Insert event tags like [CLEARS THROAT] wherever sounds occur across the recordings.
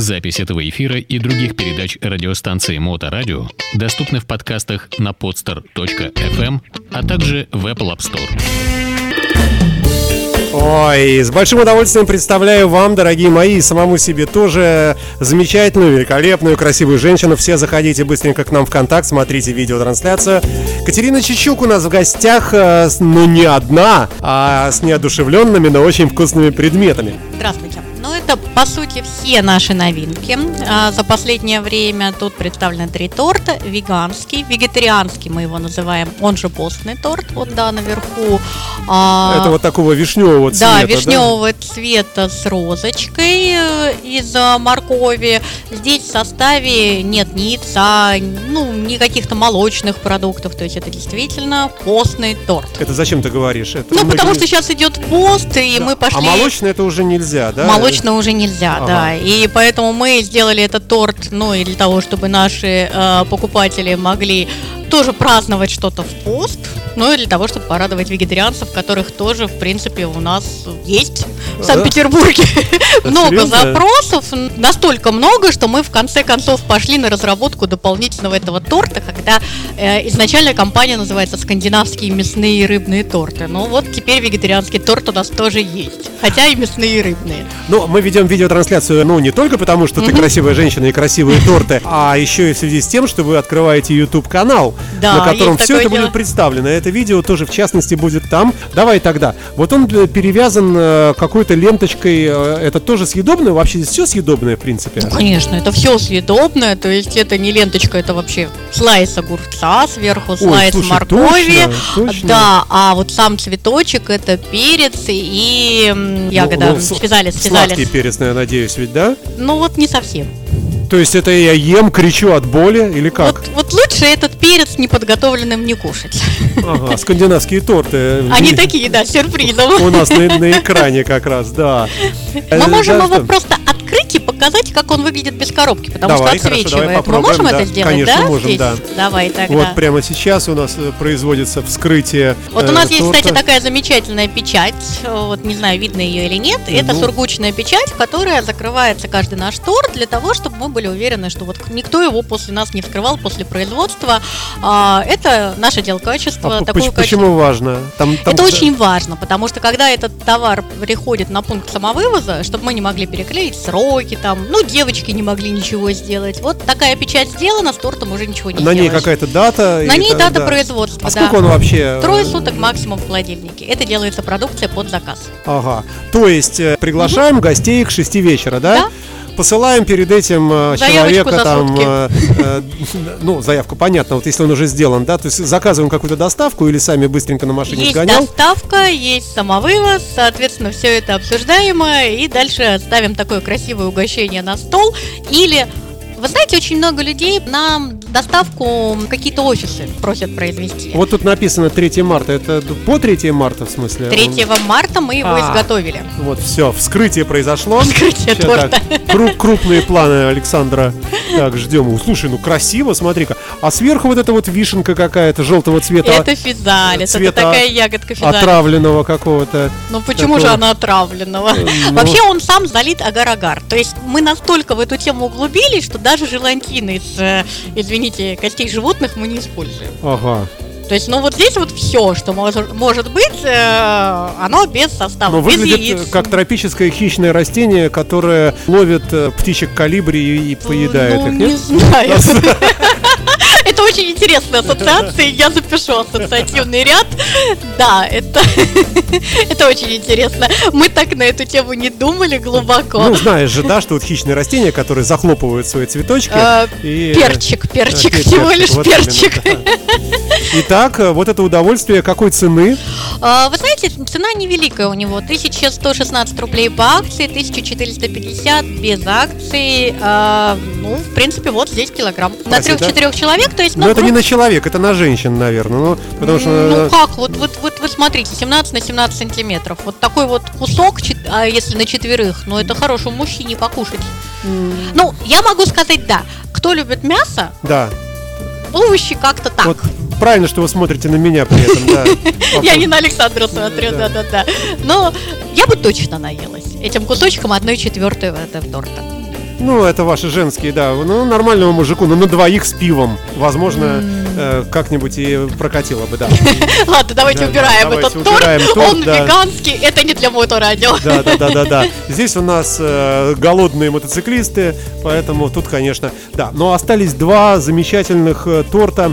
Запись этого эфира и других передач радиостанции Моторадио доступны в подкастах на podster.fm, а также в Apple App Store. Ой, с большим удовольствием представляю вам, дорогие мои, самому себе тоже замечательную, великолепную, красивую женщину. Все заходите быстренько к нам в контакт, смотрите видеотрансляцию. Катерина Чечук у нас в гостях, э, ну не одна, а с неодушевленными, но очень вкусными предметами. Здравствуйте. Ну, это, по сути, все наши новинки. А, за последнее время тут представлены три торта. Веганский, вегетарианский мы его называем, он же постный торт, вот, да, наверху. А, это вот такого вишневого цвета, Да, вишневого да? цвета с розочкой э, из моркови. Здесь в составе нет ни яйца, ну, ни каких-то молочных продуктов, то есть это действительно постный торт. Это зачем ты говоришь? Это ну, потому что сейчас идет пост, и да. мы пошли... А молочный это уже нельзя, да? Молочный точно уже нельзя, ага. да. И поэтому мы сделали этот торт, ну, и для того, чтобы наши э, покупатели могли тоже праздновать что-то в пост, ну и для того, чтобы порадовать вегетарианцев, которых тоже, в принципе, у нас есть в Санкт-Петербурге. [LAUGHS] Много запросов, настолько много, что мы в конце концов пошли на разработку дополнительного этого торта, когда э, изначально компания называется «Скандинавские мясные и рыбные торты». Ну вот теперь вегетарианский торт у нас тоже есть, хотя и мясные и рыбные. Ну, мы ведем видеотрансляцию, ну, не только потому, что ты красивая женщина и красивые торты, а еще и в связи с тем, что вы открываете YouTube-канал, да, на котором все это дело. будет представлено. Это видео тоже, в частности, будет там. Давай тогда. Вот он э, перевязан э, какой-то ленточкой. Э, это тоже съедобное? Вообще здесь все съедобное, в принципе? Ну, конечно, это все съедобное. То есть это не ленточка, это вообще слайс огурца сверху, слайс Ой, слушай, моркови. Точно, точно. Да, а вот сам цветочек это перец и ягода. Ну, ну, связали, связали. Сладкий перец, я надеюсь, ведь, да? Ну вот не совсем. То есть это я ем, кричу от боли или как? Вот, вот лучше этот перец неподготовленным не кушать. Ага, скандинавские торты. [LAUGHS] Они такие, да, сюрпризом. У нас на, на экране как раз, да. Мы можем его просто открыть и показать, как он выглядит без коробки, потому давай, что отсвечивает. Хорошо, Мы можем да. это сделать, Конечно, да? можем, Здесь? да. Давай тогда. Вот прямо сейчас у нас э, производится вскрытие Вот у нас э, есть, торта. кстати, такая замечательная печать, вот не знаю, видно ее или нет. Ну. Это сургучная печать, которая закрывается каждый наш торт для того, чтобы мы были уверены, что вот никто его после нас не вскрывал после производства. А, это наше дело качества. А такое почему качество. важно? Там, там... Это очень важно, потому что когда этот товар приходит на пункт самовывоза, чтобы мы не могли переклеить сроки, там, ну, девочки не могли ничего сделать. Вот такая печать сделана, с тортом уже ничего не На сделаешь. ней какая-то дата? На ней дата да. производства, А да. сколько он вообще? Трое суток максимум в холодильнике. Это делается продукция под заказ. Ага. То есть э, приглашаем угу. гостей к 6 вечера, да? Да посылаем перед этим э, человека там, э, э, ну, заявку, понятно, вот если он уже сделан, да, то есть заказываем какую-то доставку или сами быстренько на машине есть сгонял? Есть доставка, есть самовывоз, соответственно, все это обсуждаемо, и дальше ставим такое красивое угощение на стол, или вы знаете, очень много людей нам доставку какие-то офисы просят произвести. Вот тут написано 3 марта. Это по 3 марта, в смысле? 3 марта мы его а, изготовили. Вот, все, вскрытие произошло. Вскрытие Сейчас, торта. Так, кру- крупные планы Александра. Так, ждем. Слушай, ну красиво, смотри-ка. А сверху вот эта вот вишенка какая-то желтого цвета. Это физалис, это такая ягодка физалис. Отравленного какого-то. Ну почему такого... же она отравленного? Ну... Вообще он сам залит агар-агар. То есть мы настолько в эту тему углубились, что даже желантины из, э, извините, костей животных мы не используем. Ага. То есть, ну вот здесь вот все, что может, может быть, э, оно без состава, Но без выглядит яиц. как тропическое хищное растение, которое ловит э, птичек калибри и, и поедает ну, их, нет? Не знаю. [LAUGHS] Очень интересная ассоциация, я запишу ассоциативный ряд. Да, это, [LAUGHS] это очень интересно. Мы так на эту тему не думали глубоко. Ну, знаешь же, да, что вот хищные растения, которые захлопывают свои цветочки. А, и... Перчик, перчик, а, всего лишь перчик. Итак, вот это удовольствие какой цены? Вы знаете, цена невеликая у него. 1116 рублей по акции, 1450 без акции. Ну, в принципе, вот здесь килограмм. На трех-четырех человек, то есть... Ну, это не на человек, это на женщин, наверное. Ну, потому что... Ну, как? Вот, вот, вот вы смотрите, 17 на 17 сантиметров. Вот такой вот кусок, а если на четверых, ну, это хорошему мужчине покушать. Mm. Ну, я могу сказать, да. Кто любит мясо? Да. Овощи как-то так. Вот правильно, что вы смотрите на меня при этом, да. [LAUGHS] Я не на Александра смотрю, да-да-да. Но я бы точно наелась этим кусочком одной четвертой этого торта. Ну, это ваши женские, да. Ну, нормальному мужику, ну, на двоих с пивом. Возможно, э, как-нибудь и прокатило бы, да. [LAUGHS] Ладно, давайте убираем этот торт. Он веганский, это не для моторадио. Да, да, да, да, да. [LAUGHS] Здесь у нас э, голодные мотоциклисты, поэтому тут, конечно, да. Но остались два замечательных э, торта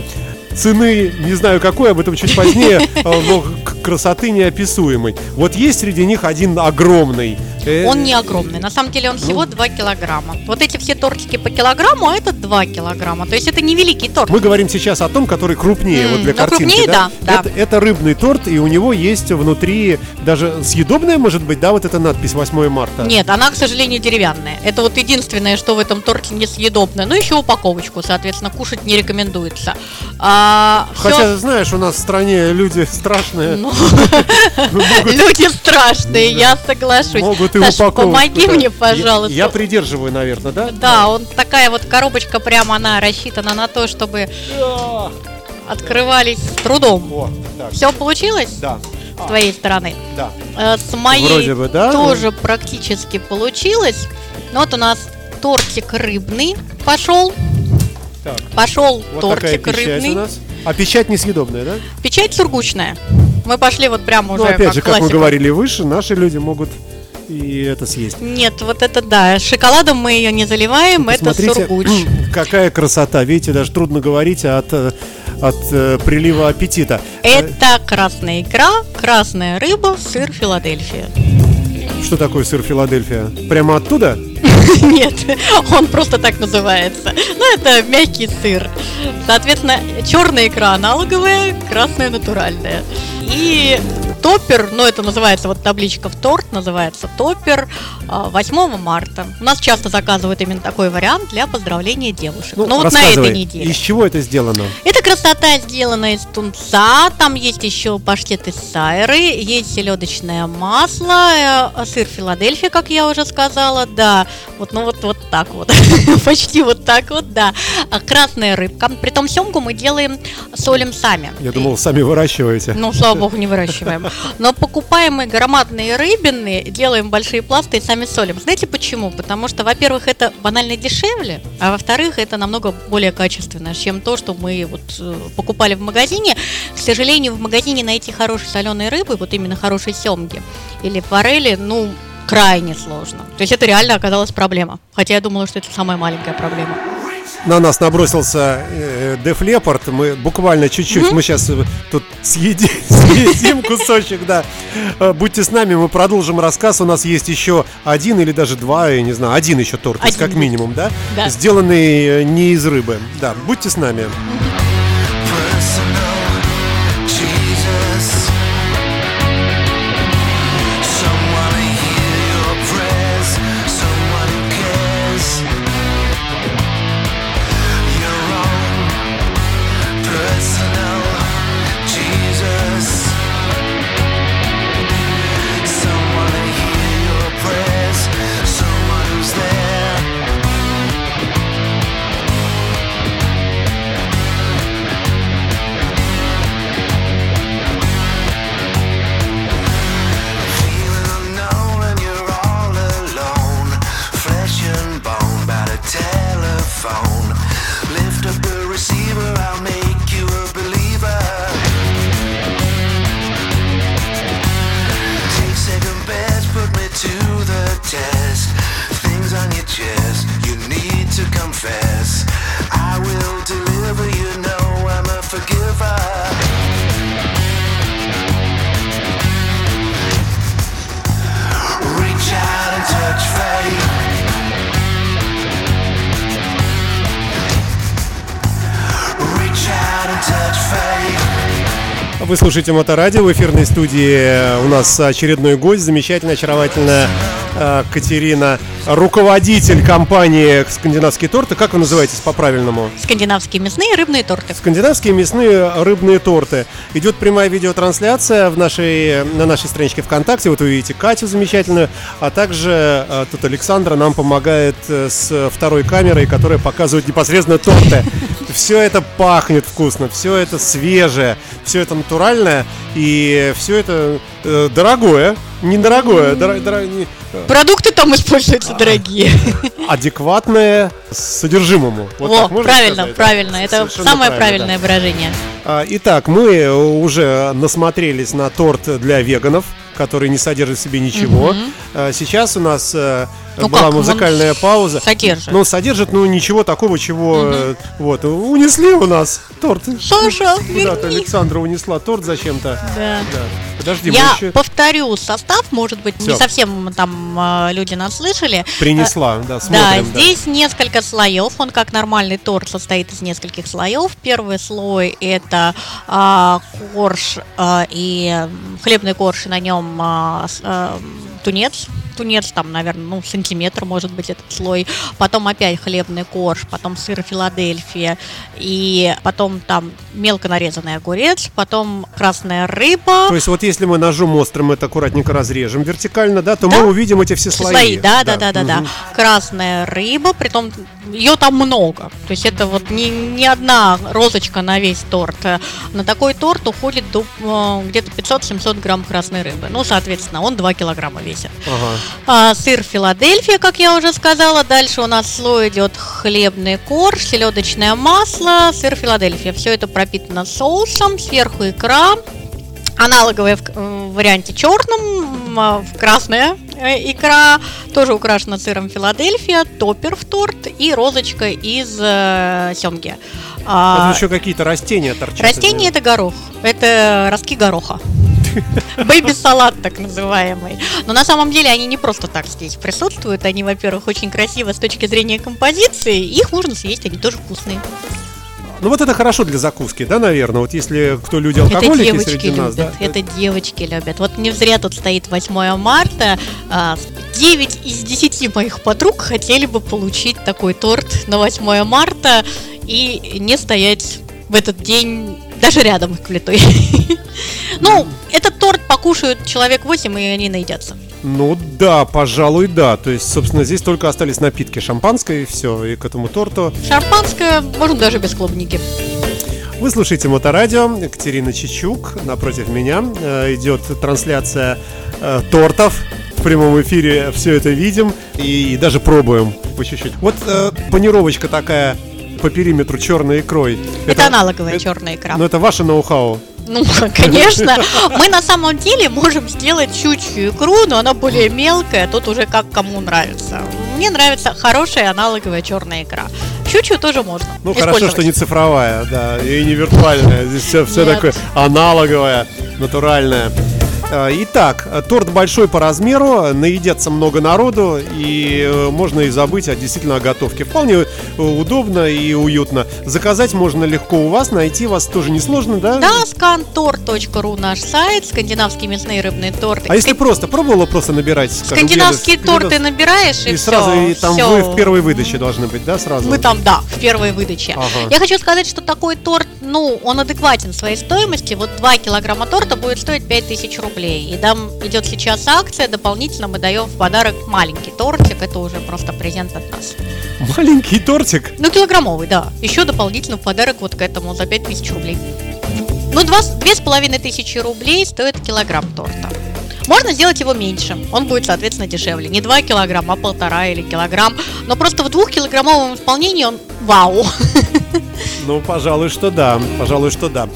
цены, не знаю какой, об этом чуть позднее, [LAUGHS] но красоты неописуемой. Вот есть среди них один огромный. Э, он не огромный, на самом деле он всего ну, 2 килограмма. Вот эти все тортики по килограмму, а это 2 килограмма. То есть это невеликий торт. Мы говорим сейчас о том, который крупнее, вот для ну, картинки. крупнее, да. да, это, это рыбный торт, и у него есть внутри даже съедобная, может быть, да, вот эта надпись 8 марта? Нет, она, к сожалению, деревянная. Это вот единственное, что в этом торте несъедобное. Ну, еще упаковочку, соответственно, кушать не рекомендуется. А, Хотя, все... знаешь, у нас в стране люди страшные. Ну, [LAUGHS] [LAUGHS] люди страшные, я соглашусь. Могут и упаковку. помоги мне, пожалуйста. Я придерживаю, наверное, да? Да, он такая вот коробочка прямо, она рассчитана на то, чтобы открывались с трудом. Все получилось? Да. С твоей стороны? Да. Э, с моей Вроде бы, да? тоже практически получилось. Ну вот у нас тортик рыбный пошел. Так. Пошел вот тортик рыбный. У нас. А печать несъедобная, да? Печать сургучная. Мы пошли вот прямо ну, уже. Ну, опять как же, классика. как мы говорили выше, наши люди могут и это съесть. Нет, вот это да. Шоколадом мы ее не заливаем, ну, это сургуч. [CLEARS THROAT] Какая красота. Видите, даже трудно говорить от, э, от э, прилива аппетита. Это красная икра, красная рыба, сыр Филадельфия. Что такое сыр Филадельфия? Прямо оттуда? [LAUGHS] Нет, он просто так называется. Ну, это мягкий сыр. Соответственно, черная икра аналоговая, красная натуральная. И топпер, ну это называется вот табличка в торт, называется топпер 8 а, марта. У нас часто заказывают именно такой вариант для поздравления девушек. Ну, ну вот на этой неделе. Из чего это сделано? Эта красота сделана из тунца, там есть еще паштет из сайры, есть селедочное масло, э, сыр Филадельфия, как я уже сказала, да, вот, ну вот, вот так вот, [LAUGHS] почти вот так вот, да. Красная рыбка, при том семгу мы делаем, солим сами. Я думал, сами выращиваете. Ну, слава богу, не выращиваем. Но покупаем мы громадные рыбины, делаем большие пласты и сами солим. Знаете почему? Потому что, во-первых, это банально дешевле, а во-вторых, это намного более качественно, чем то, что мы вот э, покупали в магазине. К сожалению, в магазине найти хорошие соленые рыбы, вот именно хорошие семги или форели, ну, крайне сложно. То есть это реально оказалась проблема. Хотя я думала, что это самая маленькая проблема на нас набросился э, Деф Лепард. Мы буквально чуть-чуть, mm-hmm. мы сейчас э, тут съедим, [LAUGHS] съедим кусочек, да. Э, будьте с нами, мы продолжим рассказ. У нас есть еще один или даже два, я не знаю, один еще торт, один. как минимум, да? да? Сделанный не из рыбы. Да, будьте с нами. Mm-hmm. Вы слушаете Моторадио. В эфирной студии у нас очередной гость, замечательная, очаровательная э, Катерина, руководитель компании «Скандинавские торты». Как вы называетесь по-правильному? Скандинавские мясные рыбные торты. Скандинавские мясные рыбные торты. Идет прямая видеотрансляция в нашей, на нашей страничке ВКонтакте. Вот вы видите Катю замечательную, а также э, тут Александра нам помогает э, с второй камерой, которая показывает непосредственно торты. Все это пахнет вкусно, все это свежее, все это натуральное и все это э, дорогое, недорогое, дор, дор, Продукты там используются дорогие. [LAUGHS] Адекватные содержимому. Вот О, правильно, сказать. правильно. Это Совершенно самое правильное да. выражение. А, итак, мы уже насмотрелись на торт для веганов который не содержит в себе ничего. Угу. Сейчас у нас э, ну была как? музыкальная Он пауза. Содержит. Ну, содержит, ну, ничего такого, чего... Угу. Вот, унесли у нас торт. Саша, Куда-то Александра унесла торт зачем-то. Да. да. Подожди, Я еще... повторю состав, может быть, Все. не совсем там э, люди нас слышали. Принесла, да, смотрим. Да, да, здесь несколько слоев, он как нормальный торт состоит из нескольких слоев. Первый слой это э, корж э, и хлебный корж, и на нем э, э, тунец, тунец, там, наверное, ну, сантиметр может быть этот слой, потом опять хлебный корж, потом сыр Филадельфия, и потом там мелко нарезанный огурец, потом красная рыба. То есть вот если мы ножом острым это аккуратненько разрежем вертикально, да, то да? мы увидим эти все слои. Слои, да, да, да, да, да. Угу. да. Красная рыба, при том ее там много. То есть это вот не, не одна розочка на весь торт. На такой торт уходит до э, где-то 500-700 грамм красной рыбы. Ну, соответственно, он 2 килограмма весит. Ага. А, сыр Филадельфия, как я уже сказала. Дальше у нас слой идет хлебный корж, селедочное масло, сыр Филадельфия. Все это пропитано соусом, сверху икра. Аналоговая в, в варианте черном, а, в красная э, икра, тоже украшена сыром Филадельфия, топпер в торт и розочка из э, семги. А, еще какие-то растения торчат. Растения это горох, это ростки гороха. Бэйби-салат так называемый. Но на самом деле они не просто так здесь присутствуют. Они, во-первых, очень красиво с точки зрения композиции. Их можно съесть, они тоже вкусные. Ну вот это хорошо для закуски, да, наверное. Вот если кто люди алкоголики это среди нас, любят, да? Это девочки любят. Вот не зря тут стоит 8 марта. 9 а, из 10 моих подруг хотели бы получить такой торт на 8 марта и не стоять в этот день даже рядом к плитой. [LAUGHS] Ну, этот торт покушают человек 8, и они наедятся. Ну да, пожалуй, да. То есть, собственно, здесь только остались напитки шампанское и все, и к этому торту. Шампанское, можно даже без клубники. Вы слушаете Моторадио, Екатерина Чечук, напротив меня э, идет трансляция э, тортов. В прямом эфире все это видим и, и даже пробуем по чуть-чуть. Вот э, панировочка такая по периметру черной икрой. Это, это аналоговая это, черная икра. Ну, это ваше ноу-хау. Ну, [LAUGHS] конечно. Мы на самом деле можем сделать щучью икру, но она более мелкая, тут уже как кому нравится. Мне нравится хорошая аналоговая черная икра. Щучью тоже можно. Ну, хорошо, что не цифровая, да, и не виртуальная. Здесь все, все такое аналоговое, натуральное. Э, итак, торт большой по размеру, наедется много народу, и э, можно и забыть о, действительно о готовке. Вполне э, удобно и уютно. Заказать можно легко у вас, найти вас тоже несложно, да? Да, scantor.ru наш сайт, скандинавские мясные рыбные торты. А если просто, пробовала просто набирать? Скажем, Скандинавские где торты набираешь и, и все, сразу, и там все. вы в первой выдаче должны быть, да, сразу? Мы там, да, в первой выдаче. Ага. Я хочу сказать, что такой торт, ну, он адекватен своей стоимости. Вот 2 килограмма торта будет стоить 5000 рублей рублей. И там идет сейчас акция, дополнительно мы даем в подарок маленький тортик, это уже просто презент от нас. Маленький тортик? Ну, килограммовый, да. Еще дополнительно в подарок вот к этому за 5000 рублей. Ну, два, две с половиной тысячи рублей стоит килограмм торта. Можно сделать его меньше, он будет, соответственно, дешевле. Не 2 килограмма, а полтора или килограмм. Но просто в двухкилограммовом исполнении он вау. [LAUGHS] Ну, пожалуй, что да. Пожалуй, что да.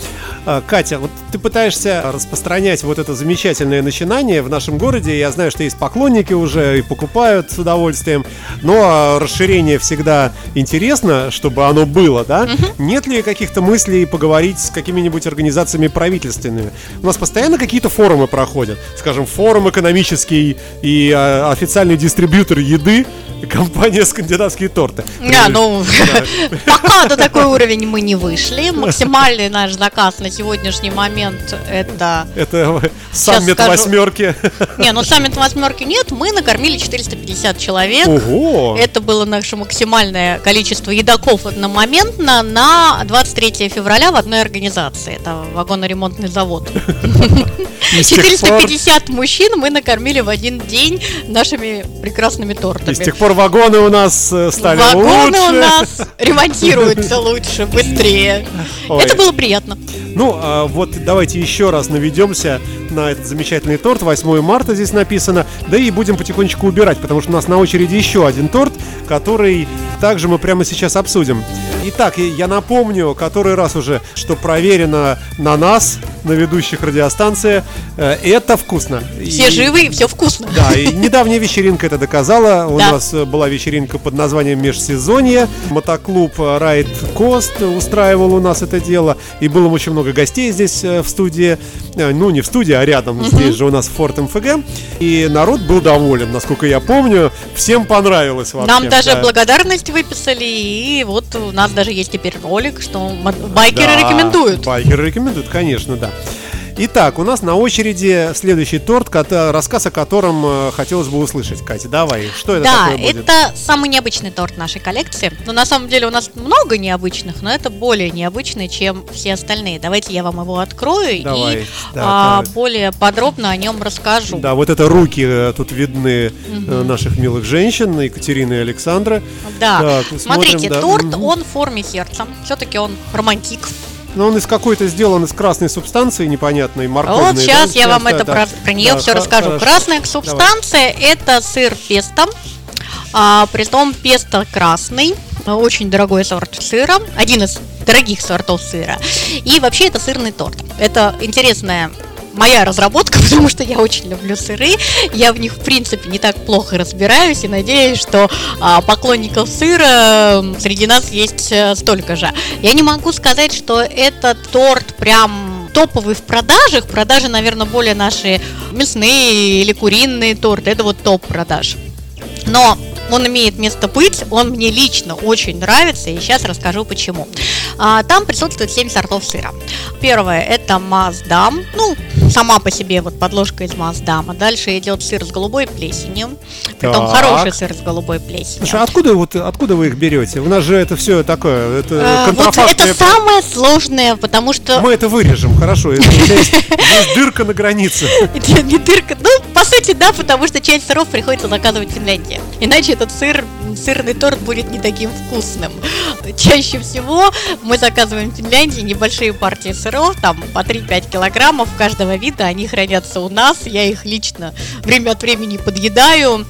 А, Катя, вот ты пытаешься распространять вот это замечательное начинание в нашем городе. Я знаю, что есть поклонники уже и покупают с удовольствием. Но расширение всегда интересно, чтобы оно было, да? Угу. Нет ли каких-то мыслей поговорить с какими-нибудь организациями правительственными? У нас постоянно какие-то форумы проходят. Скажем, форум экономический и а, официальный дистрибьютор еды [LAUGHS] компания «Скандинавские торты». Да, ну, [LAUGHS] пока до такой уровень мы не вышли. [LAUGHS] Максимальный наш заказ на сегодняшний момент это... Это саммит восьмерки. Не, ну саммит восьмерки нет, мы накормили 450 человек. Ого! Это было наше максимальное количество едоков одномоментно на 23 февраля в одной организации. Это вагоноремонтный завод. 450 мужчин мы накормили в один день нашими прекрасными тортами. И с тех пор вагоны у нас э, стали вагоны лучше. Вагоны у нас ремонтируются лучше, быстрее. Ой. Это было приятно. Ну, а вот давайте еще раз наведемся на этот замечательный торт. 8 марта здесь написано. Да и будем потихонечку убирать, потому что у нас на очереди еще один торт, который также мы прямо сейчас обсудим. Итак, я напомню, который раз уже, что проверено на нас, на ведущих радиостанции, э, это вкусно. Все и, живы, и все вкусно. Да, и недавняя вечеринка это доказала. У да. нас была вечеринка под названием Межсезонье. Мотоклуб Райт Кост устраивал у нас это дело. И было очень много гостей здесь э, в студии. Э, ну, не в студии, а рядом. Угу. Здесь же у нас Форт МФГ. И народ был доволен, насколько я помню. Всем понравилось вообще. Нам даже да. благодарность выписали. И вот у нас даже есть теперь ролик, что байкеры да, рекомендуют. Байкеры рекомендуют, конечно, да. Итак, у нас на очереди следующий торт, рассказ о котором э, хотелось бы услышать. Катя, давай, что это да, такое будет? это самый необычный торт нашей коллекции. Но на самом деле у нас много необычных, но это более необычный, чем все остальные. Давайте я вам его открою давай, и да, а, более подробно о нем расскажу. Да, вот это руки э, тут видны угу. наших милых женщин, Екатерины и Александра. Да, так, смотрите, да. торт, угу. он в форме сердца. Все-таки он романтик. Но он из какой-то сделан из красной субстанции непонятной, морковной. Вот сейчас да, я вам это про, про нее да, все расскажу. Хорошо. Красная субстанция Давай. это сыр песто. А, притом песто красный, очень дорогой сорт сыра, один из дорогих сортов сыра. И вообще это сырный торт. Это интересная моя разработка, [LAUGHS] потому что я очень люблю сыры. Я в них, в принципе, не так плохо разбираюсь и надеюсь, что а, поклонников сыра среди нас есть а, столько же. Я не могу сказать, что этот торт прям топовый в продажах. Продажи, наверное, более наши мясные или куриные торты. Это вот топ продаж. Но он имеет место быть, он мне лично очень нравится, и сейчас расскажу почему. А, там присутствует 7 сортов сыра. Первое это Маздам, ну, сама по себе вот подложка из Маздама. Дальше идет сыр с голубой плесенью, притом так. хороший сыр с голубой плесенью. Слушай, откуда, вот, откуда вы их берете? У нас же это все такое, это а, вот Это самое сложное, потому что... Мы это вырежем, хорошо, [LAUGHS] есть дырка на границе. [LAUGHS] Не дырка, ну, по сути, да, потому что часть сыров приходится заказывать в Финляндии. Иначе этот сыр, сырный торт будет не таким вкусным. Чаще всего мы заказываем в Финляндии небольшие партии сыров, там по 3-5 килограммов каждого вида, они хранятся у нас, я их лично время от времени подъедаю.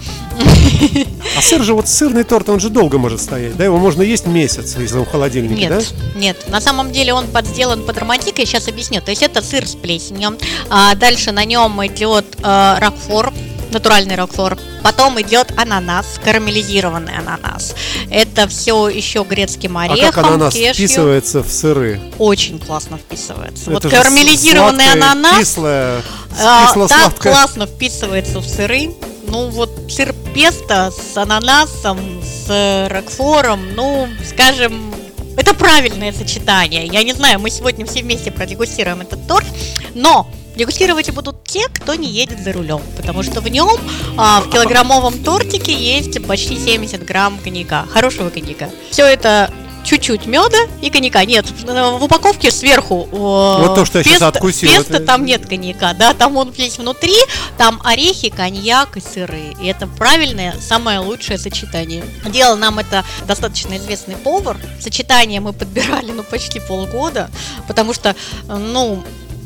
А сыр же, вот сырный торт, он же долго может стоять, да? Его можно есть месяц, если он в холодильнике, нет, да? Нет, на самом деле он под романтик, я сейчас объясню. То есть это сыр с плесенью, а дальше на нем идет э, ракфор, натуральный рокфор. Потом идет ананас, карамелизированный ананас. Это все еще грецким орехом, а как ананас кешью. вписывается в сыры? Очень классно вписывается. Это вот карамелизированный сладкое, ананас кислое, а, так классно вписывается в сыры. Ну вот сыр песто с ананасом, с рокфором, ну, скажем, это правильное сочетание. Я не знаю, мы сегодня все вместе продегустируем этот торт, но Дегустировать будут те, кто не едет за рулем, потому что в нем а, в килограммовом тортике есть почти 70 грамм коньяка, хорошего коньяка. Все это чуть-чуть меда и коньяка. Нет, в упаковке сверху вот то, что я сейчас откусил. Песто, это... там нет коньяка, да, там он весь внутри, там орехи, коньяк и сыры. И это правильное, самое лучшее сочетание. Делал нам это достаточно известный повар. Сочетание мы подбирали, ну, почти полгода, потому что, ну,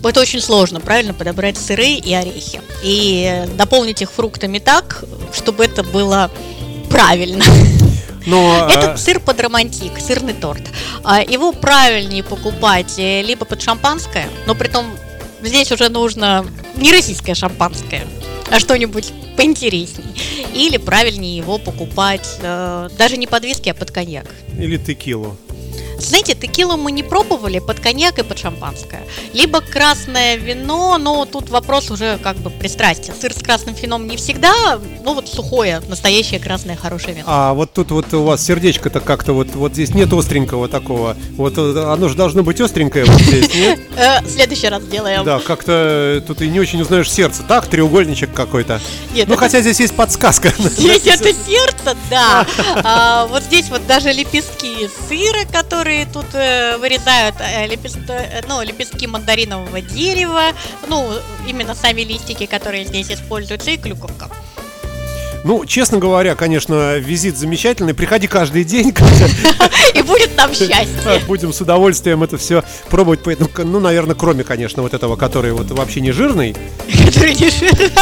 это очень сложно, правильно подобрать сыры и орехи. И дополнить их фруктами так, чтобы это было правильно. [LAUGHS] Но, это а, сыр под романтик, сырный торт. А, его правильнее покупать э, либо под шампанское, но при том здесь уже нужно не российское шампанское, а что-нибудь поинтересней. Или правильнее его покупать э, даже не под виски, а под коньяк. Или текилу. Знаете, текилу мы не пробовали под коньяк и под шампанское. Либо красное вино, но тут вопрос уже как бы пристрастия. Сыр с красным вином не всегда, ну вот сухое, настоящее красное хорошее вино. А вот тут вот у вас сердечко-то как-то вот, вот здесь нет остренького такого. Вот э, оно же должно быть остренькое вот здесь, нет? [LAUGHS] Э, в следующий раз сделаем. Да, как-то тут и не очень узнаешь сердце. Так, треугольничек какой-то. Нет, ну хотя здесь есть подсказка. [LAUGHS] Здесь это сердце, да. А, вот здесь вот даже лепестки сыра, которые которые тут э, вырезают э, лепест... Э, ну, лепестки мандаринового дерева, ну, именно сами листики, которые здесь используются, и клюковка. Ну, честно говоря, конечно, визит замечательный. Приходи каждый день. [LAUGHS] [LAUGHS] И будет нам счастье. [LAUGHS] Будем с удовольствием это все пробовать. Ну, ну, наверное, кроме, конечно, вот этого, который вот вообще не жирный. Который не жирный.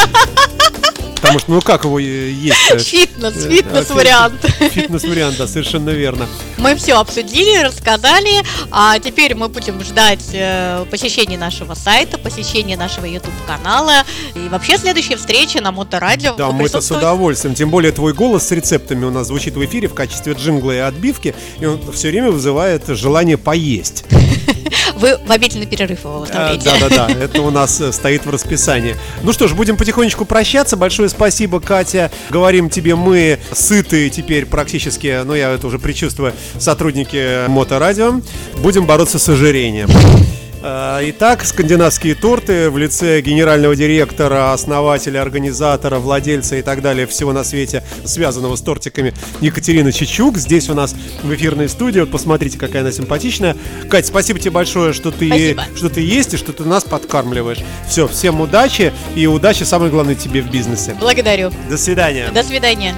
Потому что, ну как его есть? Фитнес, э, фитнес-вариант. Фитнес-вариант, да, совершенно верно. Мы все обсудили, рассказали, а теперь мы будем ждать э, посещения нашего сайта, посещения нашего YouTube-канала и вообще следующей встречи на Моторадио. Да, мы это с удовольствием. Тем более твой голос с рецептами у нас звучит в эфире в качестве джингла и отбивки, и он все время вызывает желание поесть. [LAUGHS] Вы в обеденный перерыв его выставляете. Да, да, да, [LAUGHS] это у нас э, стоит в расписании. Ну что ж, будем потихонечку прощаться. Большое спасибо, Катя. Говорим тебе, мы сытые теперь практически, ну я это уже предчувствую, сотрудники Моторадио. Будем бороться с ожирением. Э, итак, скандинавские торты в лице генерального директора, основателя, организатора, владельца и так далее всего на свете, связанного с тортиками Екатерина Чичук. Здесь у нас в эфирной студии. Вот посмотрите, какая она симпатичная. Кать, спасибо тебе большое, что ты, что ты есть и что ты нас подкармливаешь. Все, всем удачи и удачи, самое главное, тебе в бизнесе. Благодарю. До свидания. До свидания.